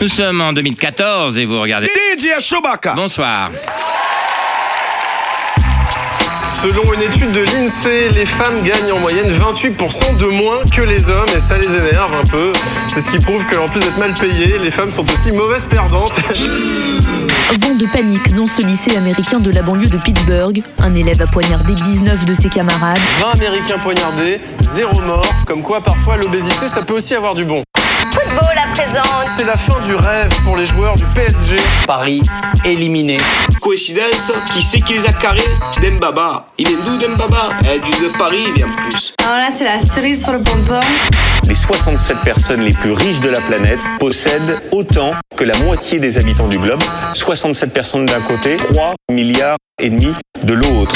Nous sommes en 2014 et vous regardez. DJ Chewbacca. Bonsoir. Selon une étude de l'INSEE, les femmes gagnent en moyenne 28% de moins que les hommes et ça les énerve un peu. C'est ce qui prouve qu'en plus d'être mal payées, les femmes sont aussi mauvaises perdantes. Vent de panique dans ce lycée américain de la banlieue de Pittsburgh. Un élève a poignardé 19 de ses camarades. 20 Américains poignardés, zéro mort. Comme quoi parfois l'obésité ça peut aussi avoir du bon. Football à présent. C'est la fin du rêve pour les joueurs du PSG. Paris éliminé. Coïncidence, qui c'est qui les a carrés? Dembaba. Il est d'où Dembaba Eh, du de Paris, il vient plus. Alors là, c'est la cerise sur le pompon. Les 67 personnes les plus riches de la planète possèdent autant que la moitié des habitants du globe. 67 personnes d'un côté, 3 milliards et demi de l'autre.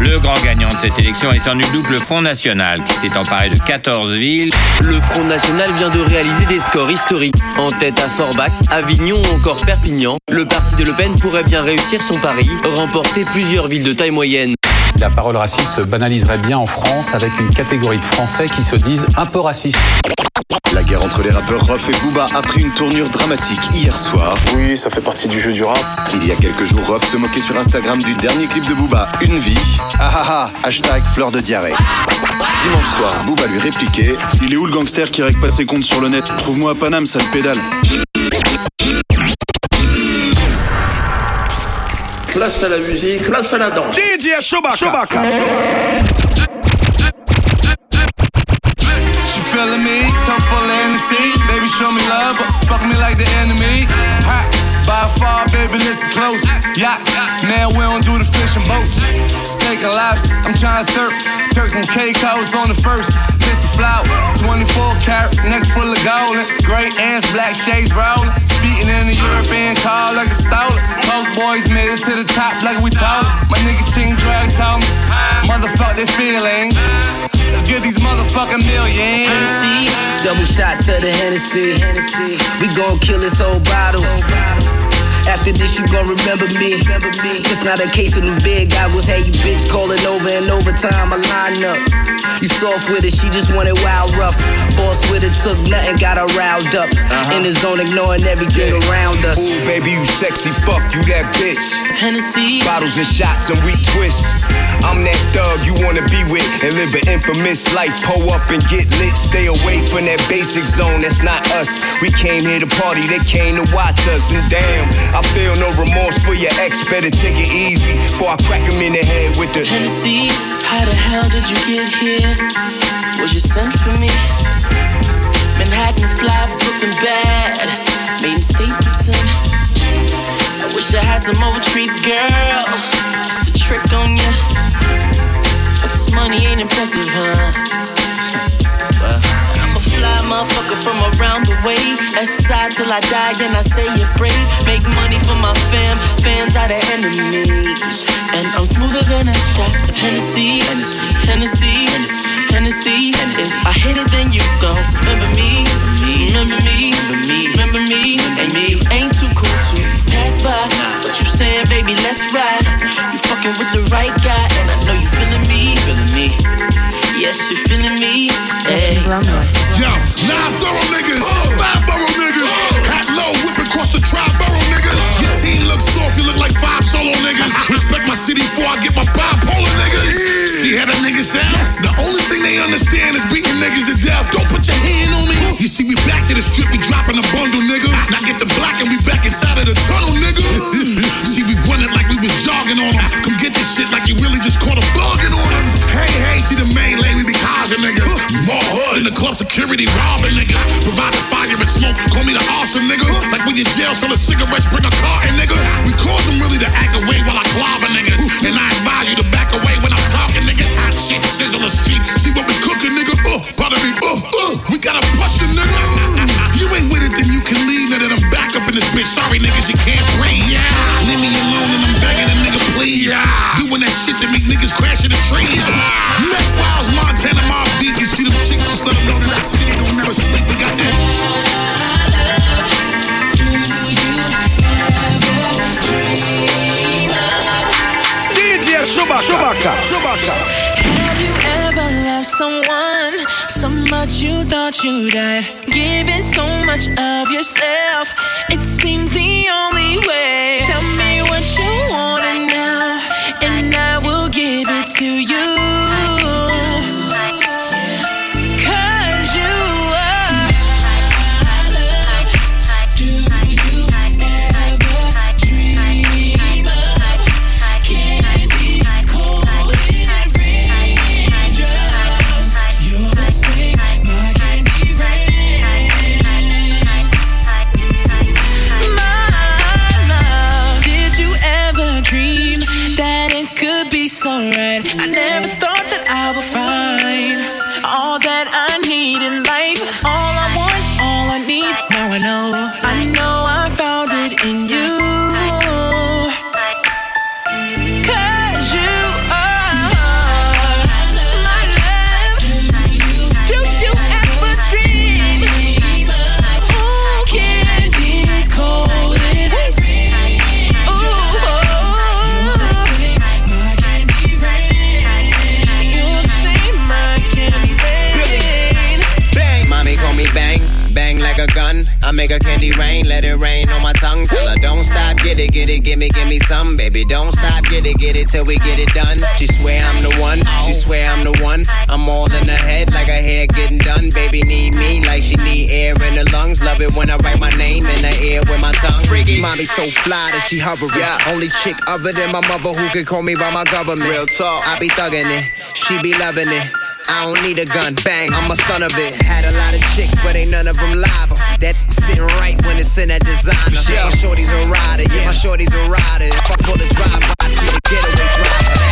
Le grand gagnant de cette élection est sans nul doute le Front National, qui s'est emparé de 14 villes. Le Front National vient de réaliser des scores historiques. En tête à Forbach, Avignon ou encore Perpignan, le parti de Le Pen pourrait bien réussir son pari, remporter plusieurs villes de taille moyenne. La parole raciste se banaliserait bien en France avec une catégorie de Français qui se disent un peu racistes. La guerre entre les rappeurs Ruff et Booba a pris une tournure dramatique hier soir. Oui, ça fait partie du jeu du rap. Il y a quelques jours, Ruff se moquait sur Instagram du dernier clip de Booba, Une vie. Ah ah ah, hashtag fleur de diarrhée. Dimanche soir, Booba lui répliquait Il est où le gangster qui règle pas ses comptes sur le net? Trouve-moi à Paname, sale pédale. Place à la musique, place à la danse. DJ Chewbacca. She feeling me, come full of Hennessy. Baby, show me love, but fuck me like the enemy. Hot, by far, baby, listen close. Yacht, man, we don't do the fishing boats. Steak and lobster, I'm trying to surf. Turks and Caicos on the first. Kiss the flower, 24 carat, neck full of gold. Great ants, black shades rolling. Speaking in the European car like a stolen. Both boys made it to the top like we told. My nigga Ching Drag told me, motherfuck they feeling. Let's get these motherfucking millions. Hennessy, double shots of the Hennessy. Hennessy. We gon' kill this whole bottle. After this, you gon' remember me. It's not a case of them big goggles. Hey, you bitch calling over and over time. I line up. You soft with it, she just wanted wild rough. Boss with it, took nothing, got her riled up. Uh-huh. In the zone, ignoring everything around us. Ooh, baby, you sexy, fuck you that bitch. Hennessy, Bottles and shots and we twist. I'm that thug you wanna be with and live an infamous life. Pull up and get lit, stay away from that basic zone. That's not us. We came here to party, they came to watch us. And damn, I feel no remorse for your ex. Better take it easy before I crack him in the head with the. Hennessy, how the hell did you get here? Was you sent for me? Manhattan fly, Brooklyn bad, made in Stapleton. I wish I had some old treats, girl, just a trick on ya. But this money ain't impressive, huh? Well, fly motherfucker from around the way. Side till I die, and I say it brave. Make money for my fam, fans are the enemies. And I'm smoother than a shot of Hennessy, Hennessy, Hennessy, Hennessy. If I hit it, then you go. Remember me, remember me, remember me, and me ain't too cool to pass by. What you saying, baby? Let's ride. You fucking with the right guy, and I know you feeling me, feeling me. Yes, you feeling me. Hey. Yo, live thorough niggas, five borough niggas, hat low, whipping across the tri-borough niggas. Your team looks soft, you look like five solo niggas. Respect my city before I get my bipolar niggas. See how the niggas sound? The only thing they understand is beating niggas to death. Don't put your hand on me. You see, we back to the strip, we dropping a bundle, nigga. Now get the block and we back inside of the tunnel, nigga. see, we running like we was jogging on them. Come get this shit like you really just caught a bugging on them. Hey, hey, see the main lady we be causing niggas. More hood in the club security, robbing niggas. Providing fire and smoke, call me the awesome nigga. Like when you jail, selling cigarettes, bring a car in, nigga. We cause them really to act away while I clobber niggas. And I advise you to back away when I'm talking niggas. Hot shit, sizzle the street. See what we cooking, nigga. Uh, pardon me. Uh, uh, we gotta push you, nigga. You ain't with it, then you can leave. Now that I'm back up in this bitch. Sorry, niggas, you can't breathe. Yeah. Leave me alone and I'm begging a nigga, please. Yeah. Doing that shit to make niggas crash in the trees. Mac Wiles, Montana, Mobb Deep. You see them chicks, just let them know that I city don't never sleep. We got that. someone, so much you thought you'd had, giving so much of yourself. It seems the only way. It, get it, give me, give me some, baby. Don't stop, get it, get it till we get it done. She swear I'm the one, she swear I'm the one. I'm all in her head like her hair getting done. Baby need me like she need air in her lungs. Love it when I write my name in her ear with my tongue. Freaky, mommy so fly that she hovering. Yeah. Only chick other than my mother who can call me by my government. Real talk, I be thugging it, she be loving it. I don't need a gun, bang, I'm a son of it. Had a lot of chicks, but ain't none of them live. That sitting right when it's in that designer. Yeah, shorty's a rider, yeah, my shorty's a rider. If I pull the drive by, she the getaway driver.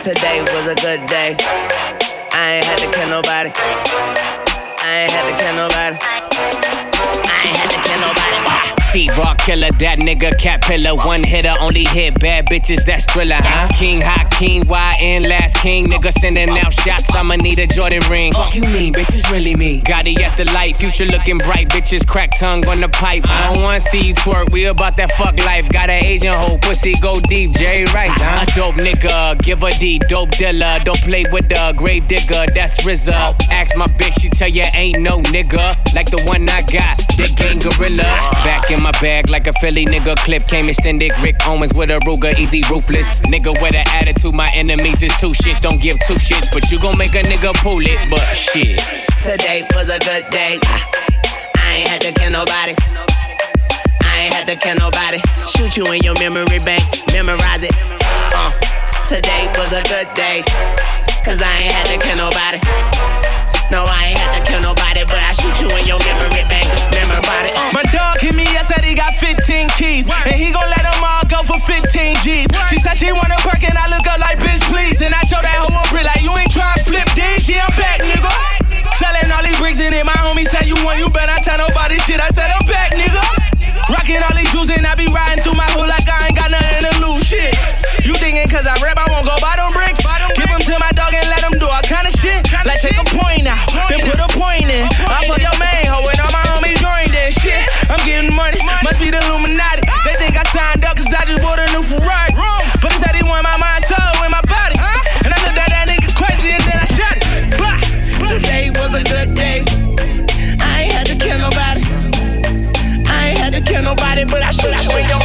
Today a good day. I ain't had to kill nobody. I ain't had to kill nobody. I ain't had to kill nobody. T-Rock killer, that nigga cat pillar. One hitter, only hit bad bitches, that's thriller, huh? King, hot king, YN, last king. Nigga sending out shots, I'ma need a Jordan ring. Fuck you mean, bitch, it's really me. Got it at the light, future looking bright. Bitches crack tongue on the pipe. I don't wanna see you twerk, we about that fuck life. Got an Asian hoe, pussy go deep, Jay Rice, huh? A dope nigga, give a D, dope dealer. Don't play with the grave digger, that's RZA. Ask my bitch, she tell ya ain't no nigga. Like the one I got, that gang gorilla. Back in my bag like a Philly nigga. Clip came extended. Rick Owens with a Ruger, easy ruthless. Nigga with an attitude, my enemies is two shits. Don't give two shits, but you gon' make a nigga pull it. But shit. Today was a good day. I ain't had to kill nobody. I ain't had to kill nobody. Shoot you in your memory bank, memorize it. Uh, today was a good day. Cause I ain't had to kill nobody. No, I ain't had to kill nobody, but I shoot you in your memory bank, it. Uh. My dog hit me up, said he got 15 keys. And he gon' let them all go for 15 G's. She said she wanna perk and I look up like bitch, please. And I show that hoe on brick like you ain't tryna flip these. Yeah, I'm back, nigga. Selling all these bricks and then my homie said you won, you better not tell nobody shit. I said I'm back, nigga. Rockin' all these jewels and I be riding through my hood like I ain't got nothing to lose. Shit. You thinking cause I rap, I won't go buy them bricks? Give them to my dog and let them do all kind of shit. Like take a point out, then put a point in. Getting money, must be the Illuminati. They think I signed up cause I just bought a new Ferrari. But he said he want my mind, soul, and my body. And I looked at that nigga crazy and then I shot it. Blah. Today was a good day. I ain't had to kill nobody. I ain't had to kill nobody, but I shoot you in your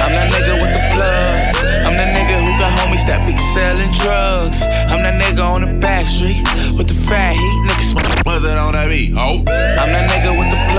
I'm that nigga with the plugs. I'm that nigga who got homies that be selling drugs. I'm that nigga on the back street with the fat heat. Niggas what's it on that beat? Oh. I'm that nigga with the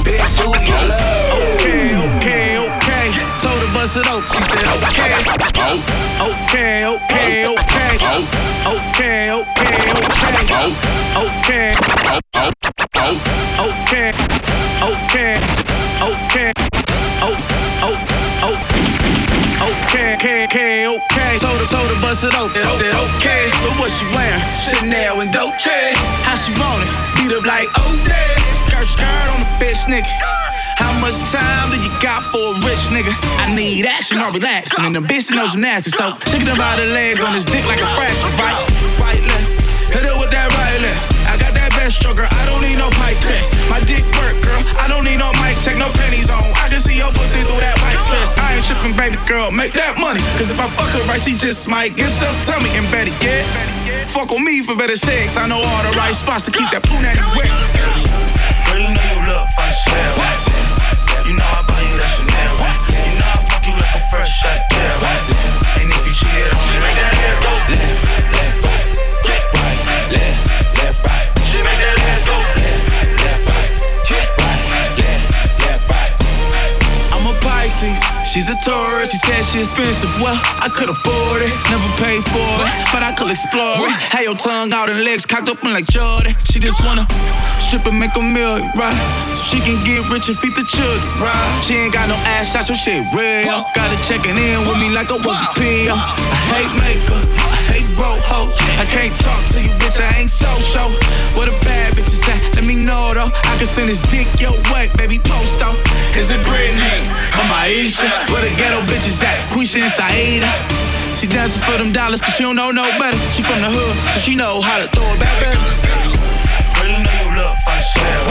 Bitch, who you love? Okay, okay, okay. Told her bust it open. She said okay. Okay, okay, okay. Oh. Okay, okay, okay. Okay. Okay. Okay, okay, okay. Told her, told her, bust it open. Said okay, but what she wearing? Chanel and Dolce. How she want it? Beat up like OJ. Skirt, skirt on the bitch, nigga. How much time do you got for a rich nigga? I need action or relaxing, and the bitch knows gymnastics. So shaking about the legs on his dick like a fraction, right? Right left, hit her with that right left. I got that best stroker, I don't need no pipe test. My dick work, girl, I don't need no mic check, no pennies on. I can see your pussy through that white dress. I ain't tripping, baby girl, make that money. Cause if I fuck her right, she just might get some tummy and better, yeah. Fuck on me for better sex. I know all the right spots to keep that punani wet. Girl, you know you look from shell. You know I buy you that Chanel. You know I fuck you like a fresh shot. Yeah. She's a tourist. she said she expensive. Well, I could afford it, never paid for it, but I could explore it. Have your tongue out and legs cocked up in like Jordan. She just wanna strip and make a million, right? So she can get rich and feed the children, right? She ain't got no ass shots, so shit real. Got her checking in with me like I was a pill. I hate makeup, I broke hoes. I can't talk to you, bitch, I ain't so show. Where the bad bitch bitches at? Let me know though. I can send this dick your way, baby, post though. Is it Britney or Maisha? Where the ghetto bitches at? Quisha and Saida. She dancing for them dollars cause she don't know no better. She from the hood, so she know how to throw it back better. Girl, you know you look from the shell.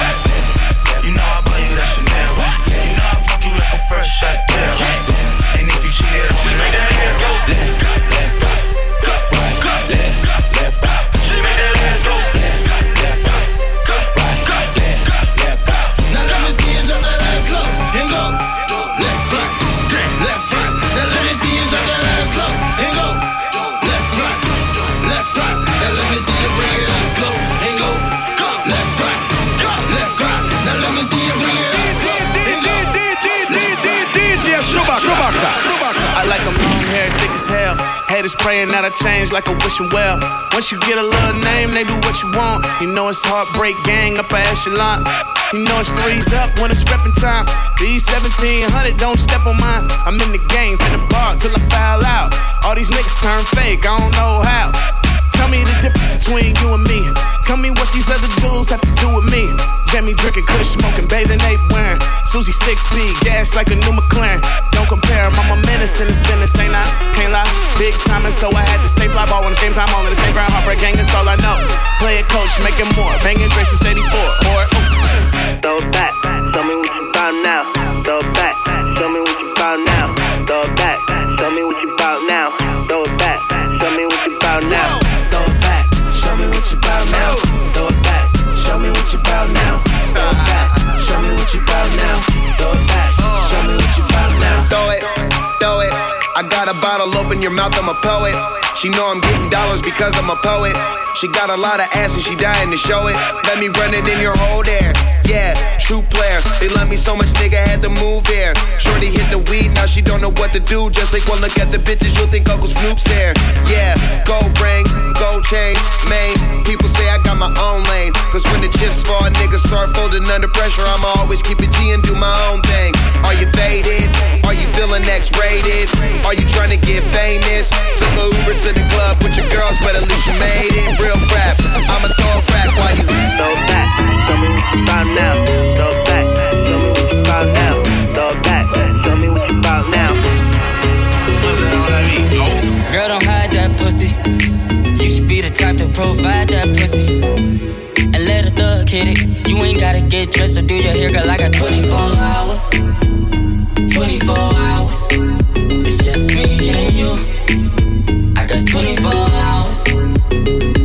You know I buy you that Chanel. You know I fuck you like a fresh shot. Yeah. And if you cheated me, make that ass go Haters praying that I change like a wishing well. Once you get a little name, they do what you want. You know it's heartbreak gang up a echelon. You know it's threes up when it's reppin' time. These 1700 don't step on mine. I'm in the game, finna bar till I foul out. All these niggas turn fake, I don't know how. Tell me the difference between you and me. Tell me what these other dudes have to do with me. Jamie drinking, kush smoking, bathing ape wearing. Susie six speed, gas like a new McLaren. Don't compare, I'm a menace in this business, ain't I? Can't lie, big time, and so I had to stay fly ball when the same time on the same ground. Heartbreak gang, that's all I know. Play it coach, making more, banging since 84. Or, Throw it back, show me what you bout now. Throw back, show me what you bout now. A bottle, open your mouth, I'm a poet. She know I'm getting dollars because I'm a poet. She got a lot of ass and she dying to show it. Let me run it in your hole there. Yeah, true player. They love me so much, nigga had to move here. Shorty hit the weed, now she don't know what to do. Just take one look at the bitches, you'll think Uncle Snoop's here. Yeah, gold rings, gold chain, main. People say I got my own lane. Cause when the chips fall, niggas start folding under pressure. I'ma always keep it G and do my own thing. Are you faded? Are you feeling X rated? Are you trying to get famous? Took a Uber to the club with your girls, but at least you made it. Real rap, I'ma throw it back while you Throw it back, show me what you bout now. Throw it back, show me what you bout now. Throw it back, show me what you bout now. Girl, don't hide that pussy. You should be the type to provide that pussy. And let a thug hit it. You ain't gotta get dressed or do your hair, girl. I got 24 hours. 24 hours. It's just me and you. I got 24 hours.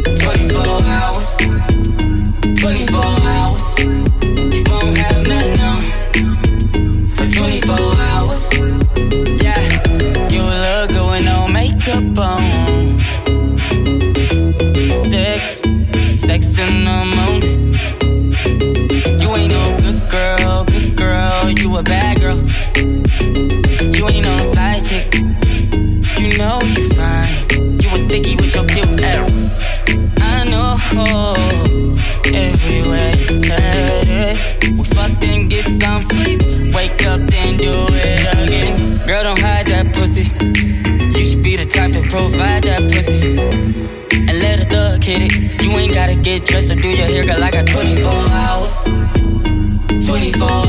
Provide that pussy. And let a thug hit it. You ain't gotta get dressed or do your hair, girl. I got 24 hours. 24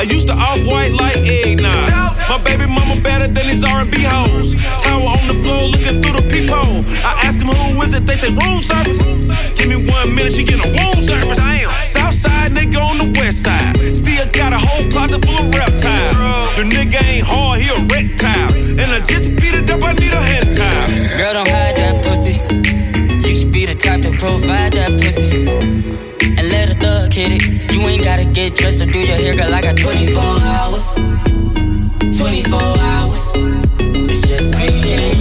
I used to off white like eggnog. My baby mama better than these R&B hoes. Tower on the floor looking through the peephole. I ask them who is it, they say room service. Give me one minute, she get a room service. Damn. South side nigga on the west side. Still got a whole closet full of reptiles. The nigga ain't hard, he a reptile. And I just beat it up, I need a hand tie. Girl, don't hide that pussy. You should be the type to provide that pussy. And let a thug hit it. Get dressed or do your hair, girl. I got 24 hours. 24 hours. It's just me and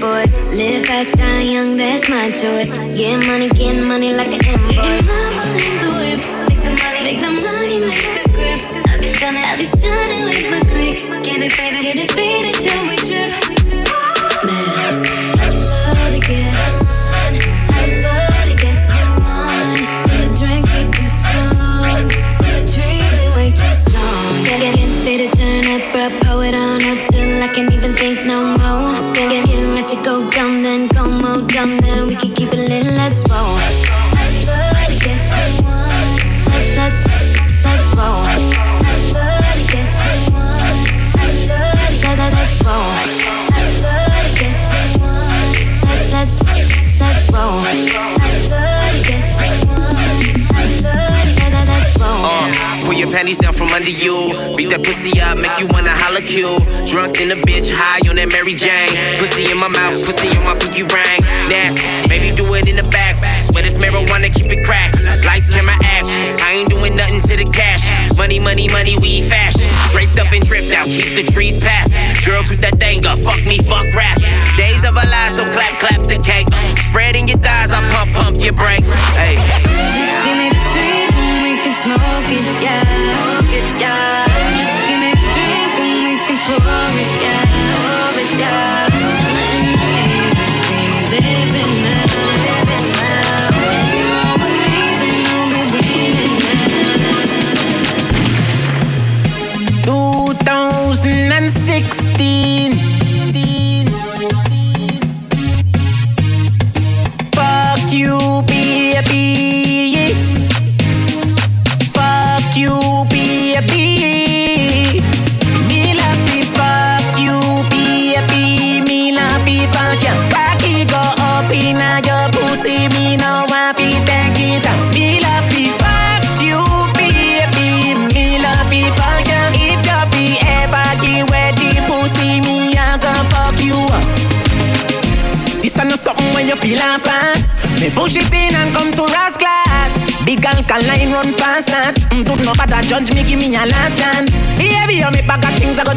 boys. Live fast, die young, that's my choice. Get money, get money like an invoice. Panties down from under you. Beat that pussy up, make you wanna holla cue. Drunk in the bitch, high on that Mary Jane. Pussy in my mouth, pussy on my pinky ring. Nasty, maybe do it in the back. But it's marijuana, keep it crack. Lights, camera, action. I ain't doing nothing to the cash. Money, money, money, we fashion. Draped up and dripped out, keep the trees passing. Girl, toot that thing up, fuck me, fuck rap. Days of a lie, so clap, clap the cake. Spreading your thighs, I pump, pump your brakes. Hey. Just give me the trees smoke it, yeah. Smoke it, yeah. Just give me the drink and we can pour it, yeah. Pour it, yeah. Nothing amazing, see me living now. Living now. If you roll with me, then you'll be winning now. 2016.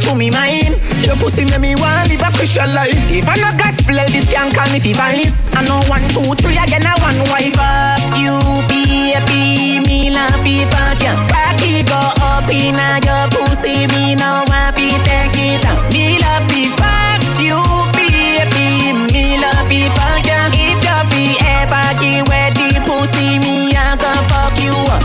Through me mind. Your pussy make me want live a Christian life. If I no gospel, this can call me fi vice. I know one, two, three again, I one wife. Fuck you, baby, me love you, fuck ya. Cocky go up in your pussy, me no want fi take it out. Me love you, fuck you, baby, me love you, fuck ya. If you be ever away the pussy, me I go fuck you up.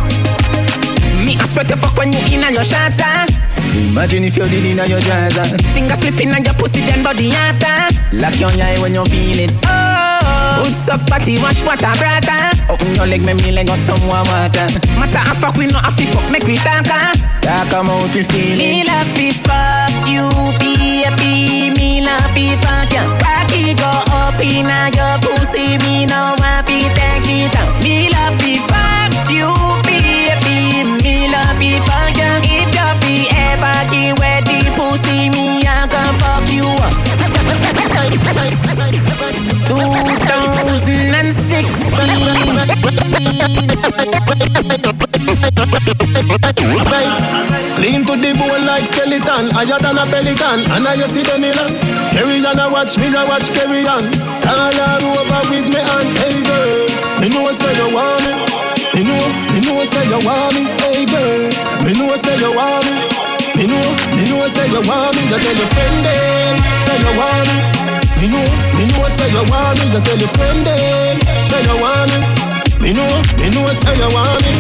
Me I sweat the fuck when you in on your shots, ah. Imagine if you did in on your dress, ah. Finger slipping on your pussy, then body after. Lock your eye when you feel it. Oh, What's up, party, watch what I brought, ah. Open your leg, make me leg on someone water. Matter of fuck, we know a fi fuck, make we talk. Talk about we feel it. Me love fi fuck you, baby. Me love fi fuck ya. Cocky go up in your pussy, me no fi take it out. Me love fi fuck you, baby. Me love fi fuck you you up. 2016. Lean to the bone like skeleton, higher than a pelican. And I see them in Carry on, I watch me, I watch carry on. All over with me and hey girl, me know say you want me. Me know, me know say you want me, hey girl. Me know say you want me. Me know, me know, say you want me, you tell your friend them. Say you want me. Me know, me know, say you want me, you tell your friend them. Say you want me. Me know, me know, say you want me.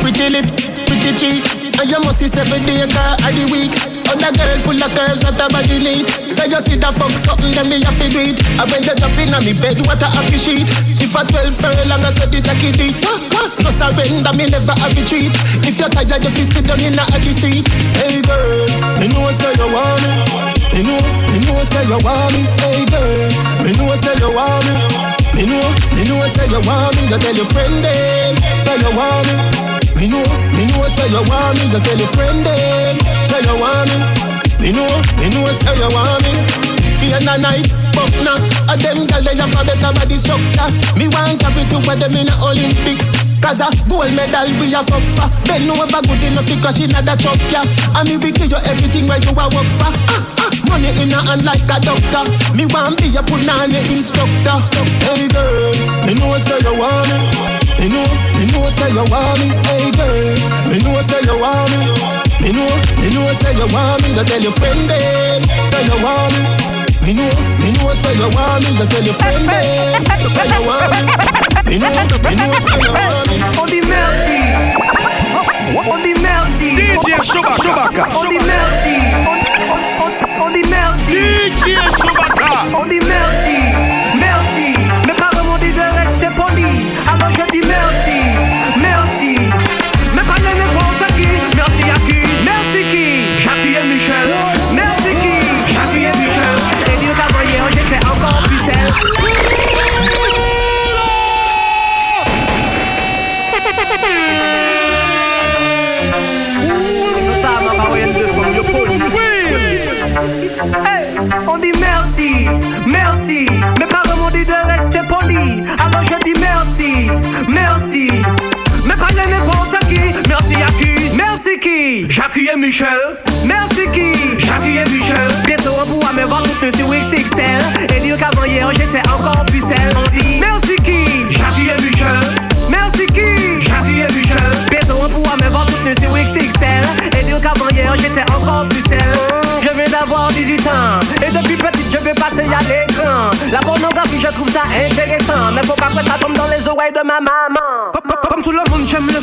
Pretty lips, pretty cheek, and you must see every day, car of the week. Other girl full of curves, what a body neat. Say you see the fuck something, then me to do it. And when you jump in on me bed, what a happy sheet. If I 12 furlong, I said the jacket deep. No surrender, me never have a treat. If you're tired, you feel sit down in a happy seat. Hey girl, me know say you want me. Me know, me know say you want me. Hey girl, me know say you want me. Me know, me know say you want me. You tell your friend them, say you want me. Me know, me know say you want me. You tell your friend them, say you want me. Me know, me know say you want me. And a night, but now A them gal they have a better body structure. Me want carry two of them in the Olympics. Cause a gold medal we a fuck for. Ben no ever good enough because she not a truck yeah And me we give you everything where you a work for. Ah, ah, Money in a hand like a doctor. Me want be a punani instructor. Hey girl, me know say you want me Me know, me know say you want me Hey girl, me know say you want me. Me know, me know say you want me You tell your friend them. Say you want me. Me know, me know say you want me, you tell your friend them. Say you want me. Me know, me know say you want me. On dit merci. On dit merci. DJ Chewbacca. On dit merci. On- on- On dit DJ Chewbacca. On dit merci Merci qui? Jackie et Michel. Bientôt on pourra me voir toutes sur XXL. Et dire qu'avant hier j'étais encore plus celle. On dit merci qui? Jackie et Michel. Merci qui? Jackie et Michel. Bientôt on pourra me voir toutes sur XXL. Et dire qu'avant hier j'étais encore plus celle. Je viens d'avoir 18 ans Et depuis petite je vais passer à l'écran La pornographie je trouve ça intéressant Mais faut pas ça tombe dans les oreilles de ma maman comme tout le monde j'aime le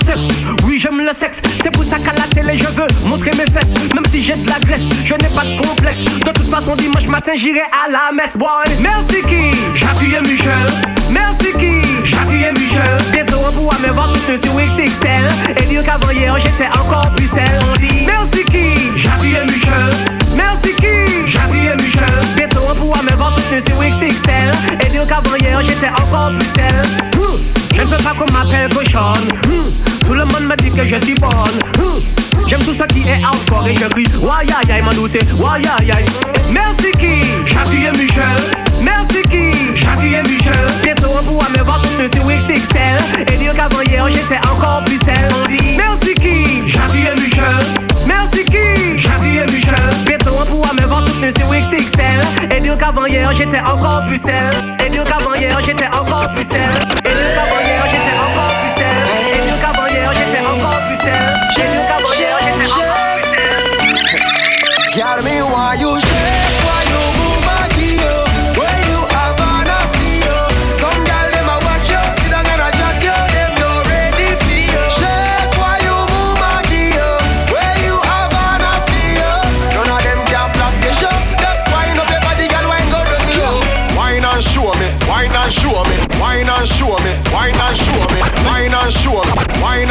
Oui j'aime le sexe. C'est pour ça qu'à la télé je veux montrer mes fesses. Même si j'ai de la graisse je n'ai pas de complexe. De toute façon dimanche matin j'irai à la messe boy. Merci qui et Michel. Merci qui et Michel. Bientôt on pourra me voir toutes sur XXL Et dire qu'avant hier j'étais encore plus celle dit Merci qui et Michel Merci qui? Et Michel. Bientôt on pourra me voir toutes sur XXL Et dire qu'avant hier j'étais encore plus celle Hum, Je ne veux pas qu'on m'appelle cochonne Hum, Tout le monde me dit que je suis bonne. Hum, J'aime tout ce qui est hardcore et je crie Why aïe aïe ma douce Why aïe aïe. Merci qui? Et Michel Merci qui? Jackie et Michel. Bientôt on pourra me voir toutes sur XXL Et dire qu'avant hier j'étais encore plus celle On dit Merci qui? Jackie et Michel. Merci qui? Jackie et Michel. Bientôt on pourra me voir toutes sur XXL Et dire qu'avant hier j'étais encore plus celle Et dire qu'avant hier j'étais encore plus celle Et dire qu'avant hier j'étais encore plus celle Et dire qu'avant hier j'étais encore plus celle Et dire qu'avant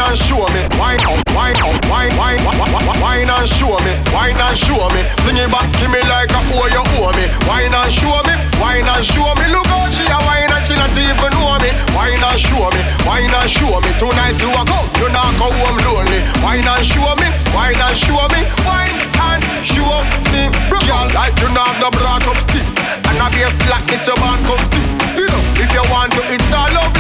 and show me, wine, wine, wine, wine, wine, wine and show me, wine and show me. Bring it back, give me like a oh you owe me. Wine and show me, wine and show me. Look how she a wine and she not even know me. Wine and show me, wine and show me. Tonight you a go, you not go home lonely. Wine and show me, wine and show me, wine and show me. Girl, like you not the brought up see. And a bass like this your band come see. See now, if you want to, it's all love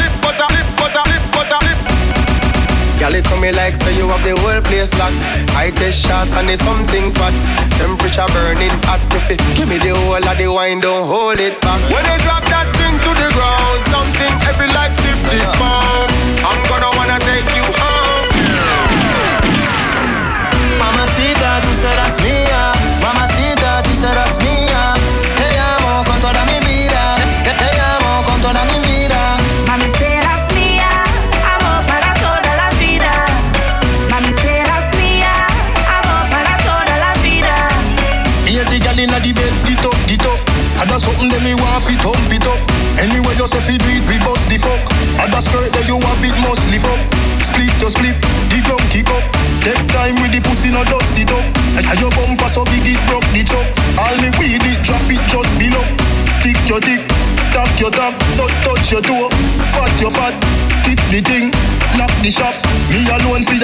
Girl, you coming like so you have the whole place locked. I test shots and it's something fat. Temperature burning hot to fit. Give me the whole of the wine, don't hold it back. When you drop that thing to the ground, something heavy like 50 pounds. I'm gonna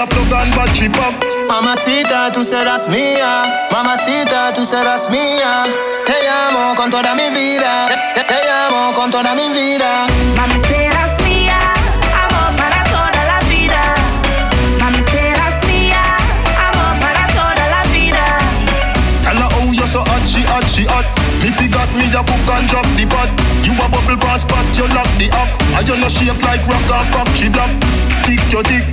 alone fi the plug and battery pop. Mamacita, tú serás mía. Mamacita, tú serás mía. Te amo con toda mi vida. Te, te amo con toda mi vida. Mami, serás mía, amor para toda la vida. Mami, serás mía, amor para toda la vida. Tell her oh, how you so hot, she hot, she hot. Me forgot me a cook and drop the pot. You a bubble pass pot, you lock the up. And you no shape like rock or factory block. Tick your tick,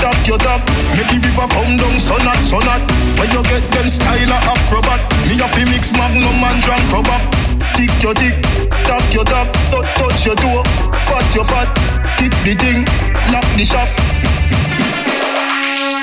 tap your tap. Make the river come down, so not, so not. When you get them style of acrobat. Me a fi mix magnum and drunk rubber. Tick your tick, tap your tap, touch, touch your toe, fat your fat, keep the thing, lock the shop.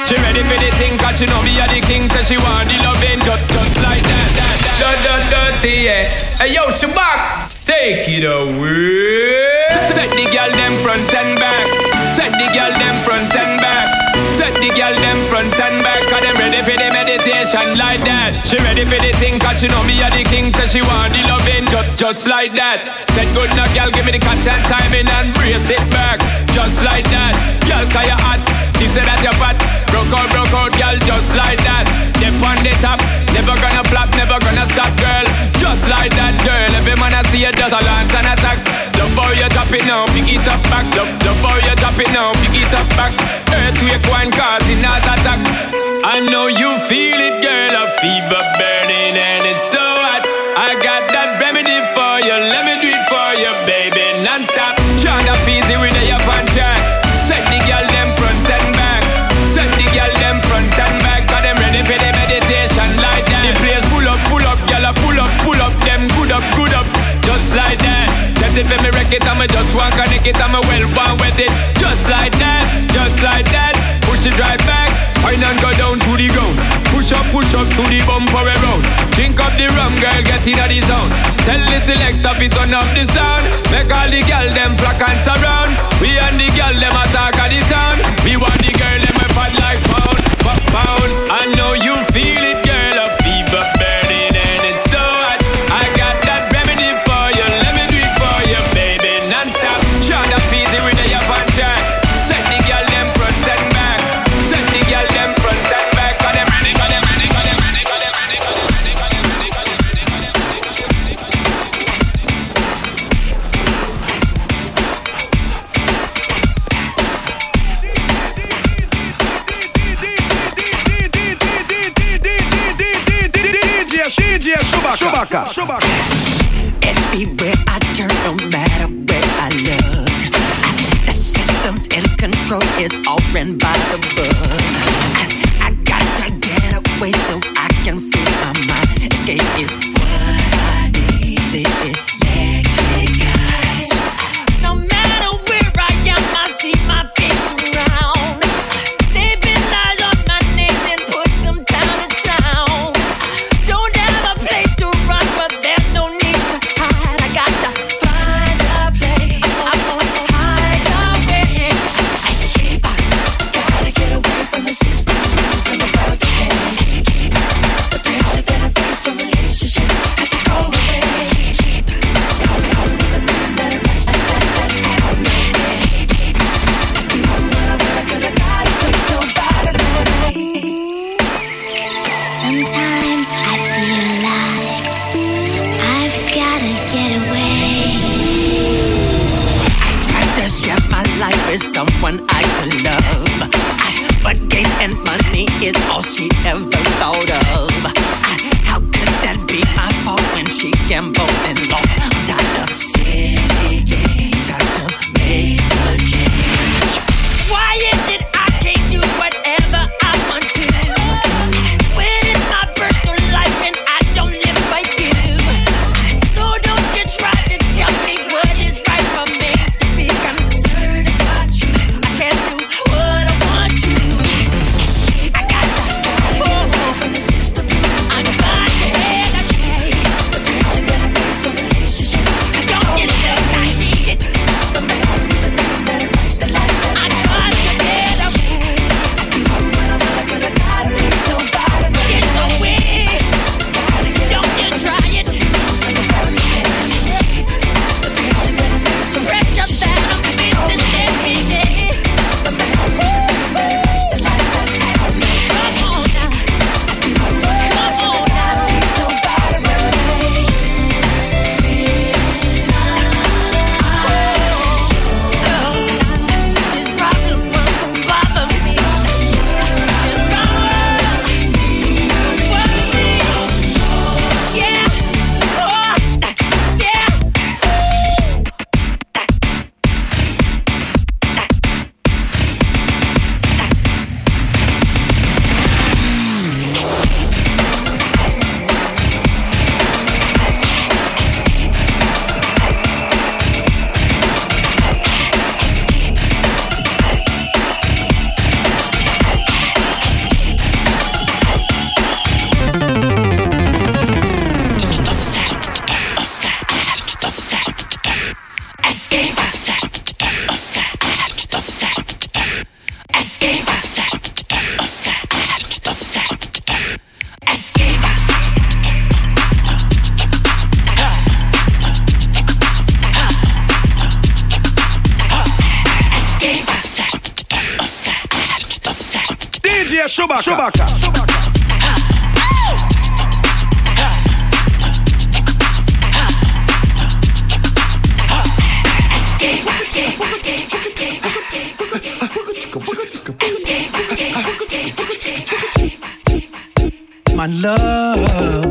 She ready for the thing, cause she know me a the king, so she want the loving just, just like that, that. Dun, dun, dirty, yeah. Hey, yo, Shabak, take it away. Set the girl them front and back. Set the girl them front and back. Set the girl them front and back, cause them ready for the meditation like that. She ready for the thing, cause she know me a the king, so she want the loving just, just like that. Said good now, girl, give me the catch and timing and brace it back, just like that. Girl, cause you hot. She said that you're fat. Broke out, broke out, girl, just like that. Dip on the top, never gonna flop, never gonna stop, girl. Just like that, girl. Every man I see you does a launch and attack. Love how you drop it now, pick it up back. Love, love how you drop it now, pick it up back. Earthquake one causing heart attack. I know you feel it, girl. A fever burning and it's so hot. I got that remedy for you. Let me do it for you, baby, non-stop. Chant up easy with the it for me wreck it, I'ma just want connect it, I'ma well one with it. Just like that, just like that. Push it right back, wine and go down to the ground. Push up, push up to the bumper around. Drink up the rum, girl, get in the zone. Tell the selector fi turn up the sound. Make all the girl them flock and surround. We and the girl them attack at the town. We want the girl them a fat like pound, pound. I know Chewbacca. Chewbacca. Everywhere I and money is all she ever thought of. I, how could that be my fault when she gambled and lost? My love,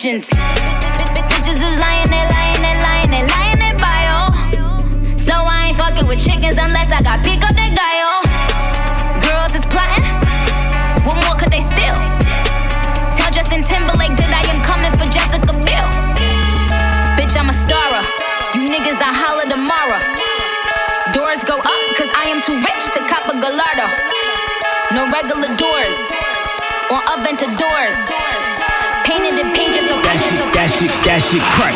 to. Bitches is lying, they lying, they lying, they lying, they bio. So I ain't fucking with chickens unless I got pico de gallo. Girls is plotting. What more could they steal? Tell Justin Timberlake that I am coming for Jessica Biel. Bitch, I'm a starer. You niggas, I holla tomorrow. Doors go up, cause I am too rich to cop a Gallardo. No regular doors, or Aventadors. Painted shit, that shit, that crack.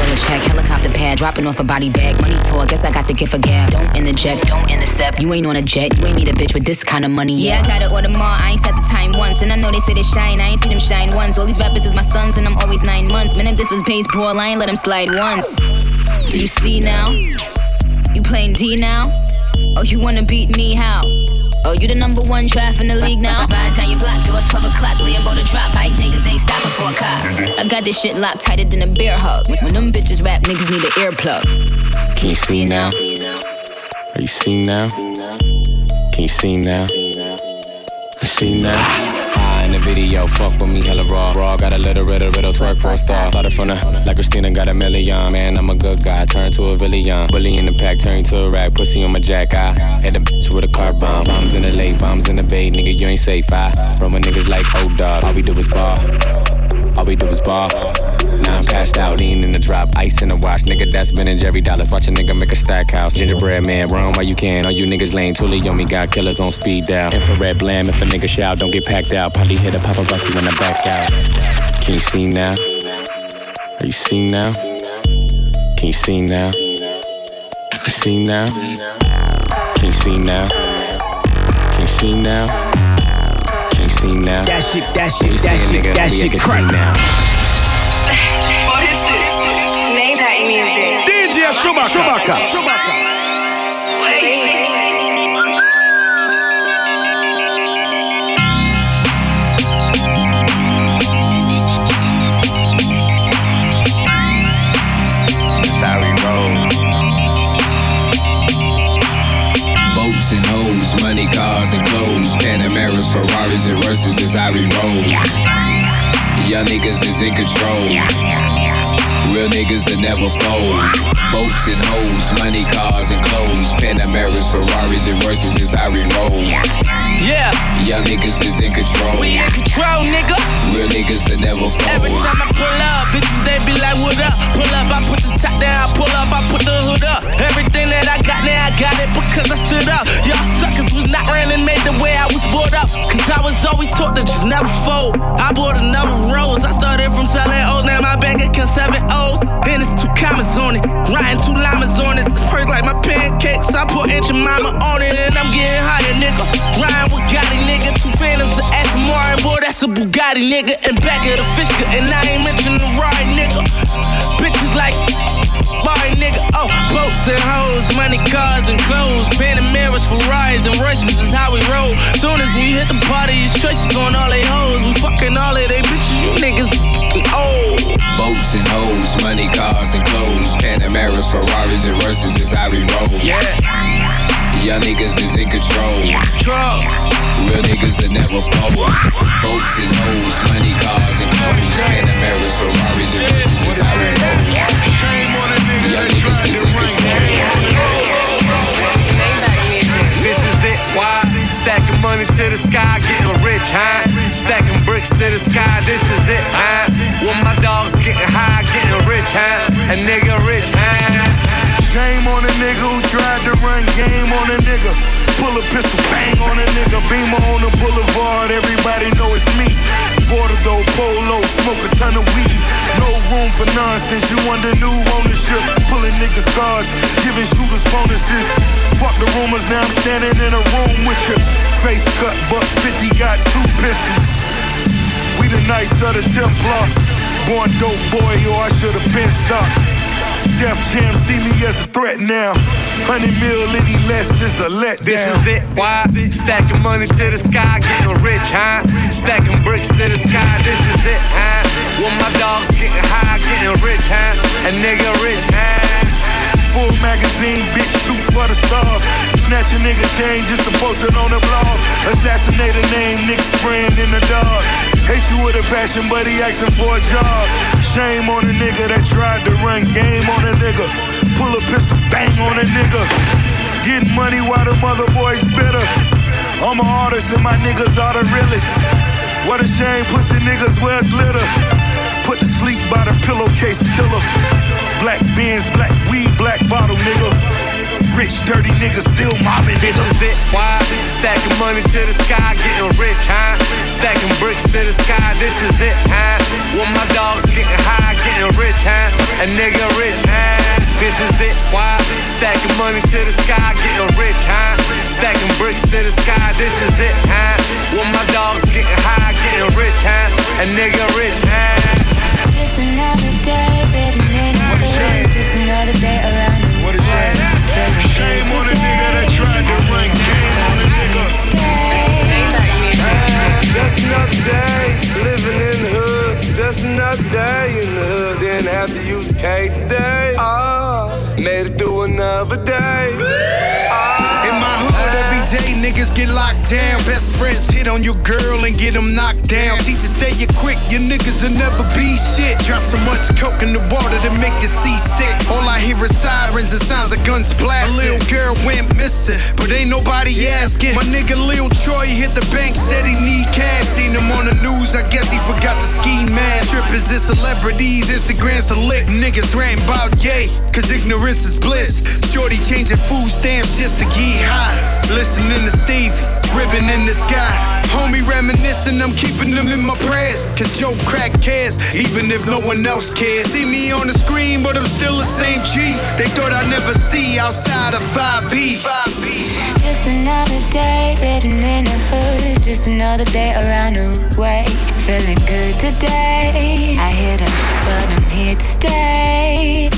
Roll a check, helicopter pad, dropping off a body bag. Money talk, guess I got the gift for gab. Don't interject, don't intercept. You ain't on a jet, you ain't meet a bitch with this kind of money. Yeah, I gotta order more. I ain't set the time once, and I know they say they shine. I ain't seen them shine once. All these rappers is my sons, and I'm always nine months. Man, if this was baseball, I ain't let him slide once. Do you see now? You playing D now? Oh, you wanna beat me? How? Oh, you the number one trap in the league now? Ride down your block, doors 12 o'clock, Lambo the drop. Bike niggas ain't stopping for a cop. I got this shit locked tighter than a bear hug. When them bitches rap, niggas need an earplug. Can you see now? Are you see now? Can you see now? Can You see now? In the video, fuck with me, hella raw. Raw, got a little riddle, riddle, twerk for a star. Started from the, like Christina got a million. Man, I'm a good guy, turn to a villain. Bully in the pack, turn to a rag, pussy on my jack. I hit a bitch with a car bomb. Bombs in the lake, bombs in the bay, nigga, you ain't safe. I from a niggas like, oh dog, all we do is ball. All we do is ball. Now I'm passed out, lean in the drop, ice in the wash. Nigga, that's Ben and Jerry Dollars. Watch a nigga make a stack house. Gingerbread man, run while you can. All you niggas lame. Tully on me, got killers on speed dial. Infrared blam, if a nigga shout, don't get packed out. Probably hit a paparazzi when I back out. Can you see now? Are you see now? Can you see now? Can You see now? Can you see now? Can you see now? Can you see now? That shit, that shit, that shit, that shit can see crack. now. Music. DJ Chewbacca. That's how we roll. Boats and hoes, money, cars and clothes. Panameras, Ferraris, and Russians is how we roll. Young niggas is in control. Real niggas that never fold. Boats and hoes, money, cars and clothes. Panameras, Ferraris, and Russians is how we roll. Yeah. Young niggas is in control. We in control, nigga. Real niggas that never fold. Every time I pull up, bitches they be like, what up? Pull up, I put the top down, I pull up, I put the hood up. Everything that I got now, I got it because I stood up. Y'all suckers was not running, made the way I was brought up. Cause I was always taught to just never fold. I bought another rose, I started from selling O's, now my bank account seven O's. And it's two commas on it, riding two llamas on it. This purse like my pancakes, I put Aunt Jemima on it, and I'm getting. Riding Bugatti, nigga. And back of the fish and I ain't mentioning the ride, nigga. Bitches like Barry nigga, oh, boats and hoes, money, cars and clothes, Panameras, Ferraris and Royces is how we roll. Soon as we hit the party, it's choices on all they hoes. We fucking all of they bitches, you niggas old. Boats and hoes, money, cars and clothes. Panameras, Ferraris, and Russians is how we roll. Yeah. Young niggas is in control. Real niggas that never fold. Boats and hoes, money, cars and clothes. Panameras, Ferraris, and Russians is how we roll. Young niggas is in control. Stacking money to the sky, getting rich, huh? Stacking bricks to the sky, this is it, huh? When my dogs getting high, getting rich, huh? A nigga rich, huh? Shame on a nigga who tried to run game on a nigga. Pull a pistol, bang on a nigga. Beamer on the boulevard, everybody know it's me. Bordeaux, polo, smoke a ton of weed. No room for nonsense, you under new ownership. Pulling niggas cards, giving shooters bonuses. Fuck the rumors, now I'm standing in a room with you. Face cut, buck 50, got two pistols. We the Knights of the Templar. Born dope boy, or I should've been stopped. Def Jam see me as a threat now. Hundred mil any less is a letdown. This is it, why? Stacking money to the sky, getting rich, huh? Stacking bricks to the sky, this is it, huh? When my dogs getting high, getting rich, huh? A nigga rich, huh? Full magazine, bitch, shoot for the stars. Snatch a nigga chain just to post it on the blog. Assassinate a name, Nick spraying in the dark. Hate you with a passion, but he asking for a job. Shame on a nigga that tried to run game on a nigga. Pull a pistol, bang on a nigga. Getting money while the mother boys bitter. I'm an artist and my niggas are the realest. What a shame, pussy niggas wear glitter. Put to sleep by the pillowcase killer. Black beans, black weed, black bottle, nigga. Rich, dirty nigga, still mobbing, This is it, why? Stacking money to the sky, getting rich, huh? Stacking bricks to the sky, this is it, huh? When my dogs getting high, getting rich, huh? A nigga rich, huh? This is it, why? Stacking money to the sky, getting rich, huh? Stacking bricks to the sky, this is it, huh? When my dogs getting high, getting rich, huh? A nigga rich, huh? Just another day living in. Just another day around the What a shame. Shame on a nigga that tried to run game on a nigga. Just another day living in the hood. Just another day in the hood. Didn't have to paid the day, oh, made it through another day. Ah. In my hood, every day niggas get locked down. Best friends hit on your girl and get them knocked down. Teachers stay you quick, your niggas will never be shit. Drop so much coke in the water to make you seasick. All I hear is sirens and sounds of guns blasting. A little girl went missing, but ain't nobody asking. My nigga Lil Troy hit the bank, said he need cash. Seen him on the news, I guess he forgot the ski mask. Strippers and celebrities, Instagram's a lick. Niggas ranting about yay, cause ignorance is bliss. Shorty changing food stamps just to get high. Listening to Stevie, ribbon in the sky. Homie reminiscing, I'm keeping them in my prayers. Cause Joe crack cares, even if no one else cares. See me on the screen, but I'm still the same G. They thought I'd never see outside of 5E. Just another day living in the hood. Just another day around the way. Feeling good today. I hit 'em, but I'm here to stay.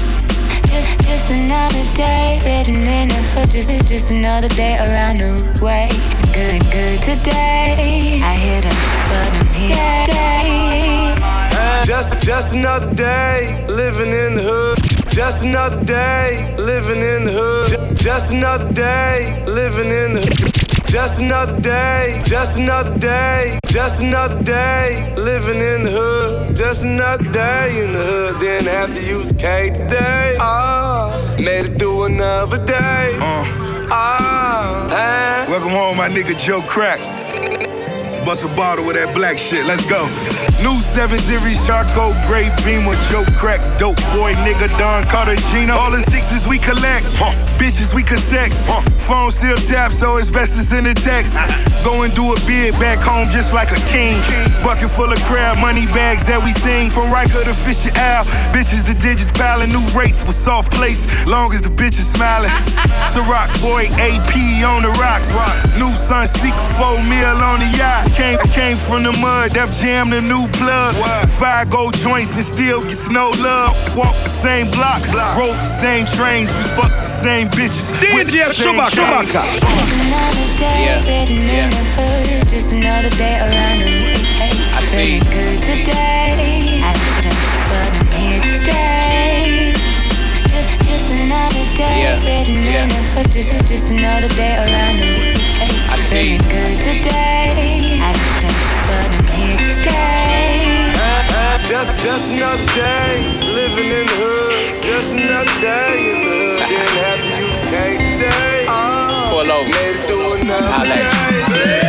Just, just another day living in the hood. Just, just another day around the way. Good, good today. I hit 'em, but I'm here to stay. Just, just another day living in the hood. Just another day living in the hood. Just another day living in the Just another day, just another day, just another day living in the hood. Just another day in the hood. Then after you paid the day, oh, made it through another day. Uh. Ah, hey. Welcome home, my nigga Joe Crack. Bust a bottle with that black shit. Let's go. New 7 Series Charcoal Gray Beamer Joe Crack Dope Boy nigga Don Cartagena. All the sixes we collect. Bitches we could sex. Phone still tap, so it's best to send a text. Go and do a bid back home just like a king. Bucket full of crab money bags that we sing. From Riker to Fisher Al. Bitches the digits piling. New rates with soft place. Long as the bitch is smiling. Ciroc boy AP on the rocks. rocks. New Sunseeker 4 meal on the yacht. Came, came from the mud, Def Jam the new plug. Five gold joints and still gets no love. Walk the same block, block. rode the same trains, we fuck the same bitches. with the DJ same Schumacher. chains. Another day living in the hood. Just another day around the way. I see. Feeling good today. I hit 'em, but I'm here to stay. Just, just another day Yeah, living yeah. in the hood. Just, just another day around the way. I see. Feeling good today. Just, just another day living in the hood. Just another day in the hood. Then after you paid the day, oh, Pull over. made it through another day.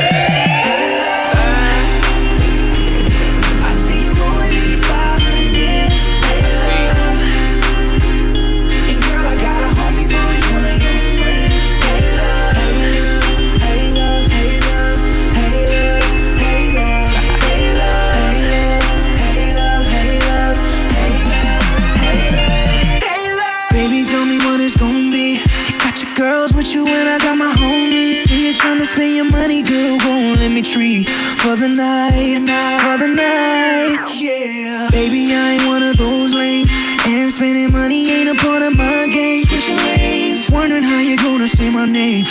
Treat for the night, for the night. Yeah, baby, I ain't one of those lames. And spending money ain't a part of my game. Switching lanes, wondering how you gonna say my name.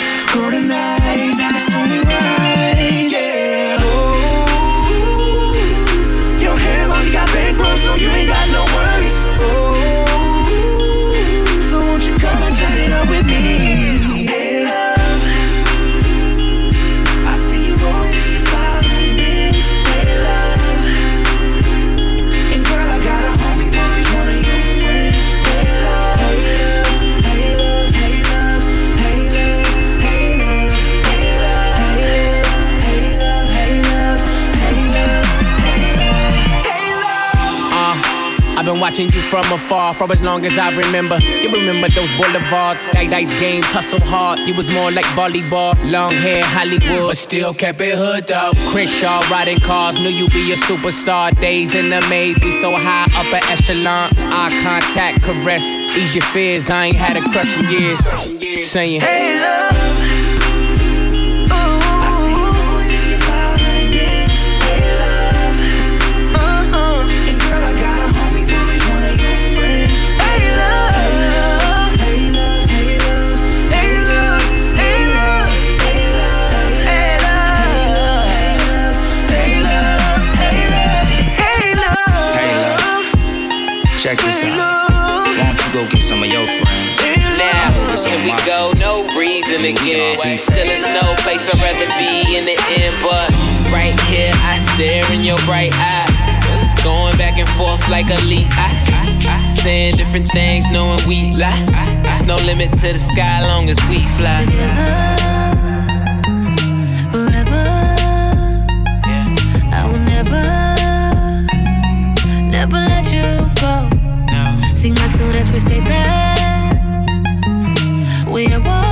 Watching you from afar for as long as I remember. You remember those boulevards, dice, dice games, hustle hard. You was more like volleyball, long hair, Hollywood, but still kept it hood though. Chris Shaw riding cars, knew you be a superstar. Days in the maze, be so high, up upper echelon. Eye contact, caress, ease your fears. I ain't had a crush in years. Saying, Hey, love. Check this out. Why don't you go get some of your friends? Now, here we go, no reason again. Still, it's no place I'd rather be in the end, but right here I stare in your bright eyes. Going back and forth like a leap. I, saying different things, knowing we lie. There's no limit to the sky, long as we fly. forever. Yeah. I will never, never let you go. Soon as we say that, we are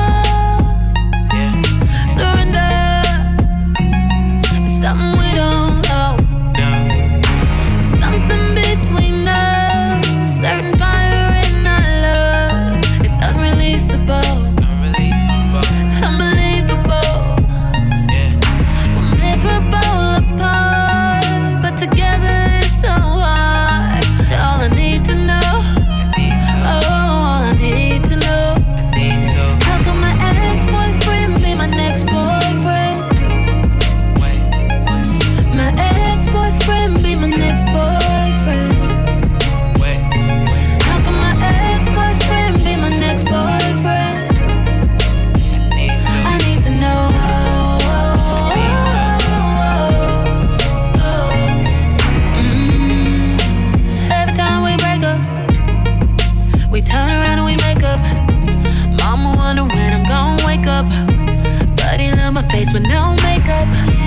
face with no makeup.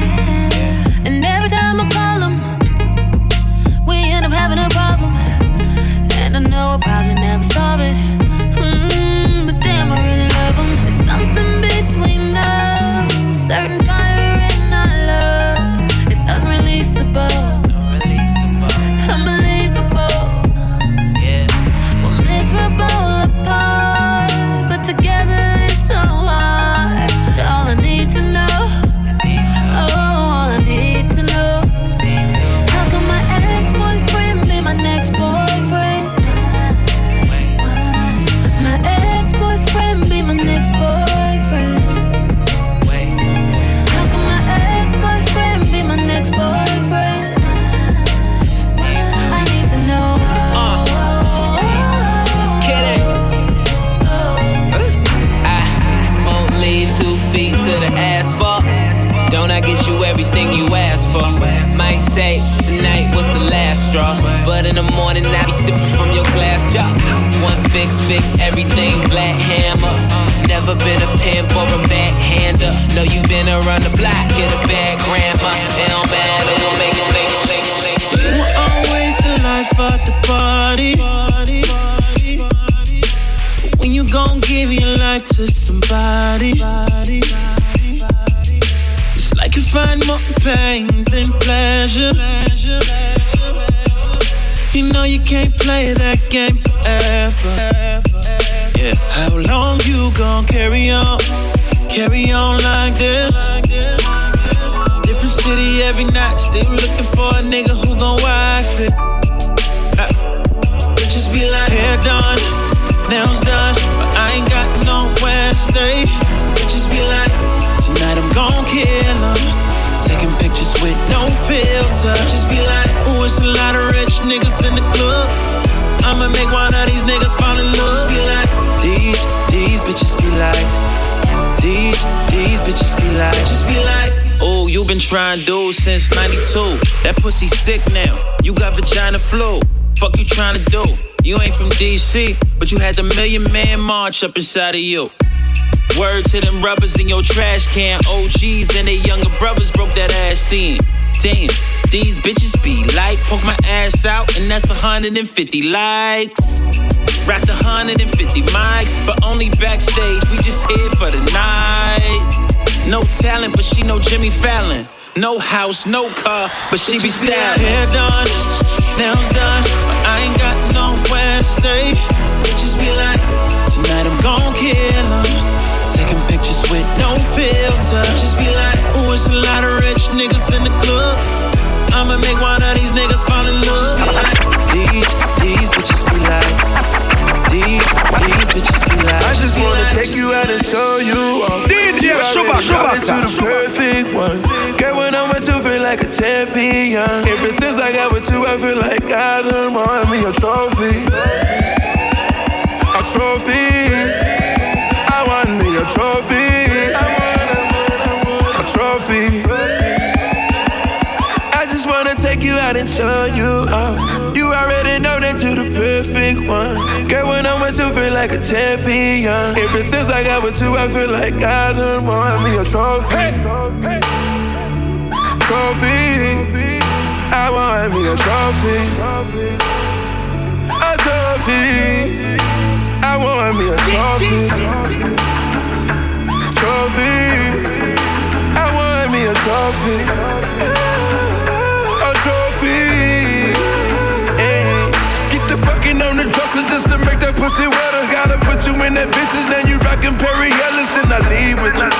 Morning I be sipping from your glass jar. One fix, fix everything, black hammer. Never been a pimp or a backhander. Know you been around the block, hit a bad grandma. It don't matter, it don't make it, make it, make it, make it. You always the life of the party. When you gon' give your life to somebody, it's like you find more pain than pleasure. You know you can't play that game forever. Yeah. How long you gon' carry on? Carry on like this? Different city every night, still looking for a nigga who gon' wife it. Uh, bitches be like, hair done, nails done, but I ain't got nowhere to stay. Bitches be like, tonight I'm gon' kill 'em. Taking pictures with no filter. Just be like, ooh, it's a lot of rich niggas in the club. I'ma make one of these niggas fall in love. Just be like, these, these bitches be like, these, these bitches be like, just be like, oh, you been trying to do since 92. That pussy sick now. You got vagina flu. Fuck you trying to do? You ain't from DC, but you had the million man march up inside of you. Word to them rubbers in your trash can. OGs and their younger brothers broke that ass in. Damn, these bitches be like, poke my ass out, and that's 150 likes. Rock the 150 mics, but only backstage. We just here for the night. No talent, but she know Jimmy Fallon. No house, no car, but she be styling. Hair done, nails done, but I ain't got nowhere to stay. Bitches be like, tonight I'm gon' kill 'em. Taking pictures with no filter. Just be like, ooh, it's a lot of rich niggas in the club. I'ma make one of these niggas fall in love. Just be like, these, these bitches be like, these, these bitches be like. I just wanna take you out and show you off. DJ You already Shuba, Shuba. got it to the perfect one. Girl, when I'm with you, feel like a champion. Ever since I got with you, I feel like I done won me a trophy. A trophy. I want me a trophy. I want, I want, I want a trophy. You out and show you out. You already know that you're the perfect one. Girl, when I'm with you, feel like a champion. Ever since I got with you, I feel like I done won me a trophy. Trophy. I want me a trophy. A trophy. I want me a trophy. Trophy. I want me a trophy. Fucking on the dresser just to make that pussy wetter. Gotta put you in that vintage, now you rockin' Perry Ellis, then I leave with you.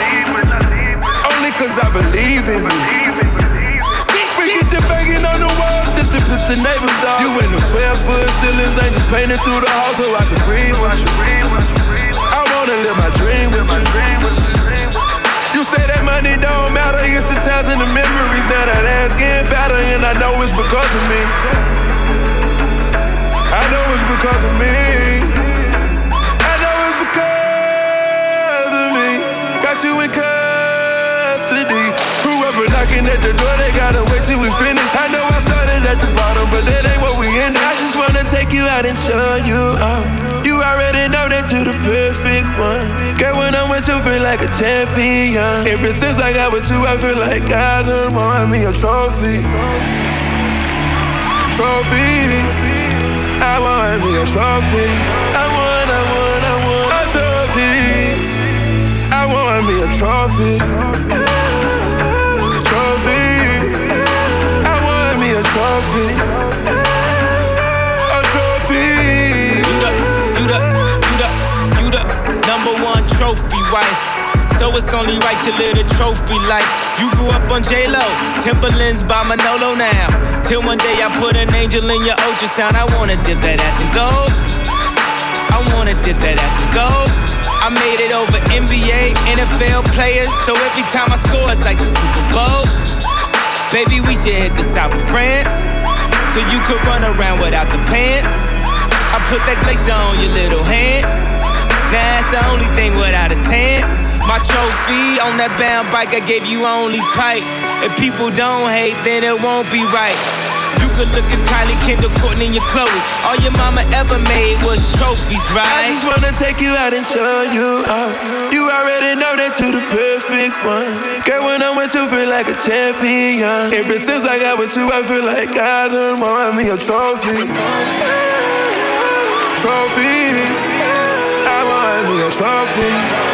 Only cause I believe in you. We get the banging on the walls just to piss the neighbors off. You in the 12 foot ceilings, ain't just painting through the house so I can breathe with you. I wanna live my dream with you. You say that money don't matter, it's the times and the memories. Now that ass getting fatter, and I know it's because of me. I know it's because of me. I know it's because of me. Got you in custody. Whoever knocking at the door, they gotta wait we finish. I know I started at the bottom, but that ain't what we ended. I just wanna take you out and show you. You already know that you're the perfect one. Girl, when I'm with you, feel like a champion. Ever since I got with you, I feel like I won me a trophy. Trophy. I want me a trophy. I want, I want, I want a trophy. I want me a trophy. Trophy. I want me a trophy. A trophy. You the, you the, you the, you the number one trophy wife. So it's only right to live the trophy life. You grew up on J-Lo, Timberlands by Manolo now. Till one day I put an angel in your ultrasound. I wanna dip that ass in gold. I wanna dip that ass in gold. I made it over NBA, NFL players. So every time I score, it's like the Super Bowl. Baby, we should hit the south of France. So you could run around without the pants. I put that glacier on your little hand. Now that's the only thing without a tan. My trophy on that bound bike, I gave you only pipe. If people don't hate, then it won't be right. You could look at Kylie, Kendall, Kourtney, and your Khloe. All your mama ever made was trophies, right? I just wanna take you out and show you out. You already know that you're the perfect one. Girl, when I'm with you, feel like a champion. Ever since I got with you, I feel like I done won me a trophy. Trophy. I want me a trophy.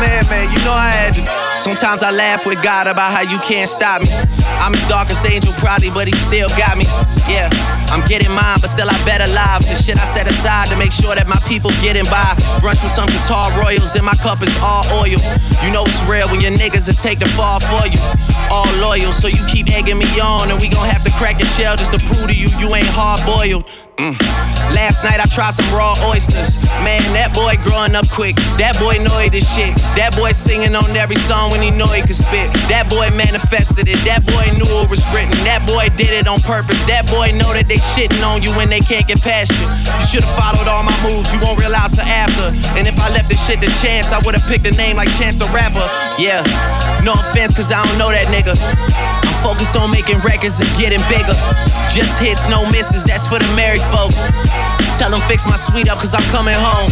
man, man, you know I had to. Sometimes I laugh with God about how you can't stop me. I'm his darkest angel, probably, but he still got me. Yeah, I'm getting mine, but still I better live. The shit I set aside to make sure that my people getting by. Brunch with some guitar royals, and my cup is all oil. You know it's real when your niggas will take the fall for you. All loyal, so you keep egging me on, and we gon' have to crack your shell just to prove to you you ain't hard boiled. Mm. Last night I tried some raw oysters. Man, that boy growing up quick. That boy he the shit. That boy singing on every song when he know he could spit. That boy manifested it. That boy knew it was written. That boy did it on purpose. That boy know that they shitting on you when they can't get past you. You should've followed all my moves. You won't realize the after. And if I left this shit to chance, I would've picked a name like Chance the Rapper. Yeah, no offense, cause I don't know that nigga. I'm focused on making records and getting bigger. Just hits, no misses. That's for the married folks. Tell them fix my suite up cause I'm coming home.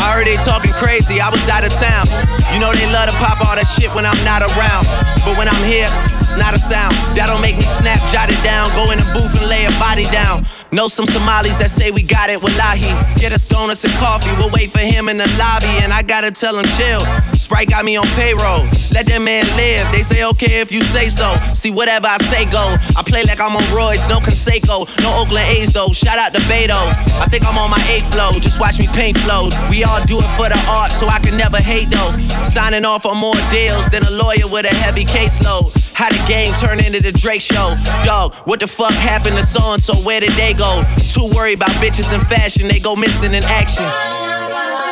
I heard they talking crazy, I was out of town. You know they love to pop all that shit when I'm not around. But when I'm here, not a sound. That'll make me snap, jot it down, go in the booth and lay a body down. Know some Somalis that say we got it, wallahi. Get us donuts and coffee, we'll wait for him in the lobby. And I gotta tell him chill. Sprite got me on payroll. Let that man live. They say okay if you say so. See whatever I say go. I play like I'm on Royce, no Canseco, no Oakland A's though. Shout out to Beto. I think I'm on my eighth flow. Just watch me paint flow. We all do it for the art, so I can never hate though. Signing off on more deals than a lawyer with a heavy caseload. How the game turn into the Drake show. Dog, what the fuck happened to so and so? Where did they go? Too worried about bitches and fashion, they go missing in action.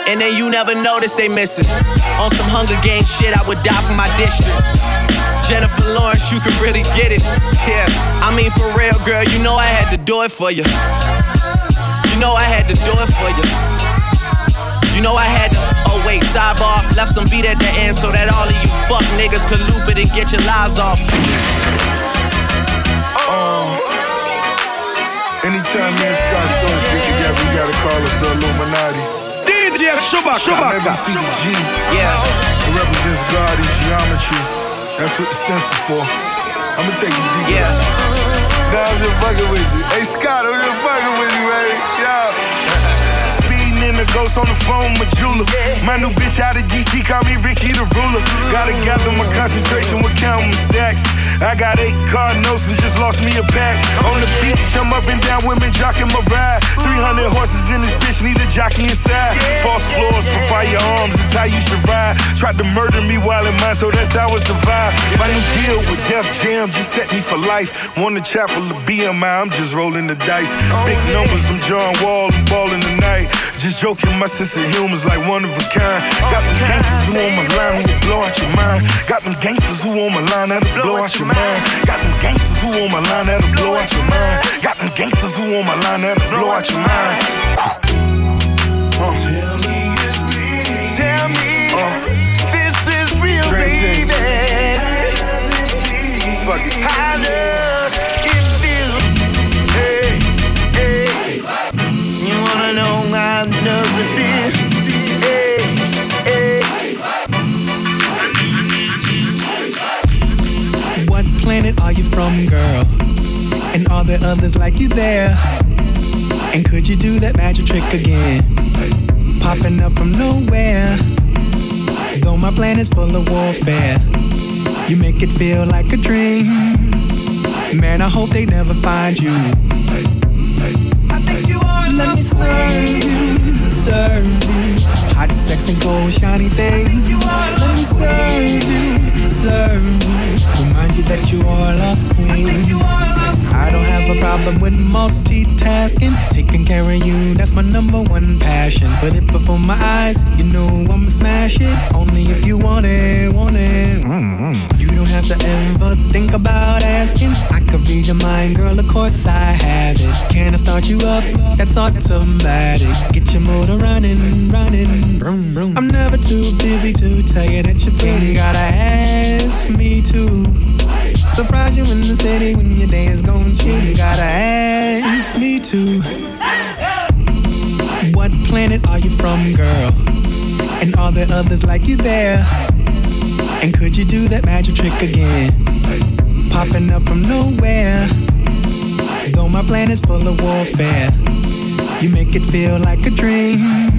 And then you never notice they missing. On some Hunger Games shit, I would die for my district. Jennifer Lawrence, you can really get it. Yeah, I mean for real, girl, you know I had to do it for you. You know I had to do it for you. You know I had to. Oh wait, sidebar, left some beat at the end so that all of you fuck niggas could loop it and get your lies off. Uh, anytime me and Scott Storch get together, we gotta call us the Illuminati. DJ Chewbacca. I never see the G. Yeah. It represents God in geometry. That's what the stencil for. I'ma take you deeper. Yeah. Nah, I'm just fucking with you. Hey Scott, I'm just fucking with you, man. Yo. Speeding in the ghost on the phone with Jula. My new bitch out of DC, call me Ricky the ruler. Mm-hmm. Gotta gather my concentration with counting my stacks. I got eight cardinals and just lost me a pack. On the beach, I'm up and down, women jocking my ride. 300 mm-hmm. horses in this bitch, need a jockey inside. False floors for firearms, is how you should ride. Tried to murder me while in mine, so that's how I survive. My new deal with Def Jam just set me for life. Won the chapel of BMI, I'm just rolling the dice. Oh, Big numbers, I'm John Wall, I'm balling tonight. Just joking, my sense of humor's like one of a kind. Got them gangsters who on my line who blow out your mind. Got them gangsters who on my line that'll blow out your mind. Got them gangsters who on my line that'll blow out your mind. Got them gangsters who on my line that'll blow out your mind. Tell me it's real. Tell me this is real, baby. Fuck it. How does You wanna know? Hey, hey. What planet are you from, girl? And are there others like you there? And could you do that magic trick again? Popping up from nowhere. Though my planet's full of warfare, you make it feel like a dream. Man, I hope they never find you. Let me serve you, serve you. Hot, sexy, gold, shiny thing. Let me serve you, serve you. Remind you that you are a lost queen. I don't have a problem with multitasking. Taking care of you, that's my number one passion. Put it before my eyes, you know I'ma smash it. Only if you want it, want it. Mm-hmm. You don't have to ever think about asking. I could read your mind, girl, of course I have it. Can I start you up? That's automatic. Get your motor running, running. Vroom, vroom. I'm never too busy to tell you that you're pretty. Gotta ask me to. Surprise you in the city when your day is You gotta ask me to. What planet are you from, girl? And are there others like you there? And could you do that magic trick again? Popping up from nowhere. Though my planet's full of warfare, you make it feel like a dream.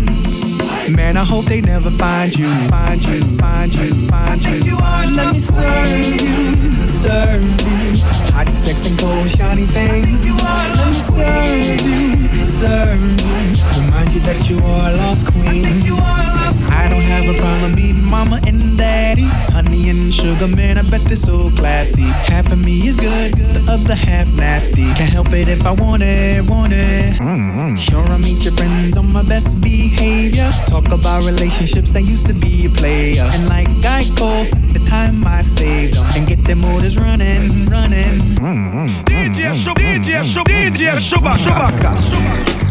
Man, I hope they never find you, find you, find you, find you. you are, let me serve you, serve you. Hot, sexy, gold, shiny thing. You are, let me serve you, serve you. Remind you that you are a lost queen. I don't have a problem meeting mama and daddy. Honey and sugar, man, I bet they're so classy. Half of me is good, the other half nasty. Can't help it if I want it, want it. Mm-hmm. Sure, I meet your friends on my best behavior. Talk about relationships that used to be a player. And like Geico, the time I saved them. And get them motors running, running. DJ Show, DJ Show, DJ Chewbacca.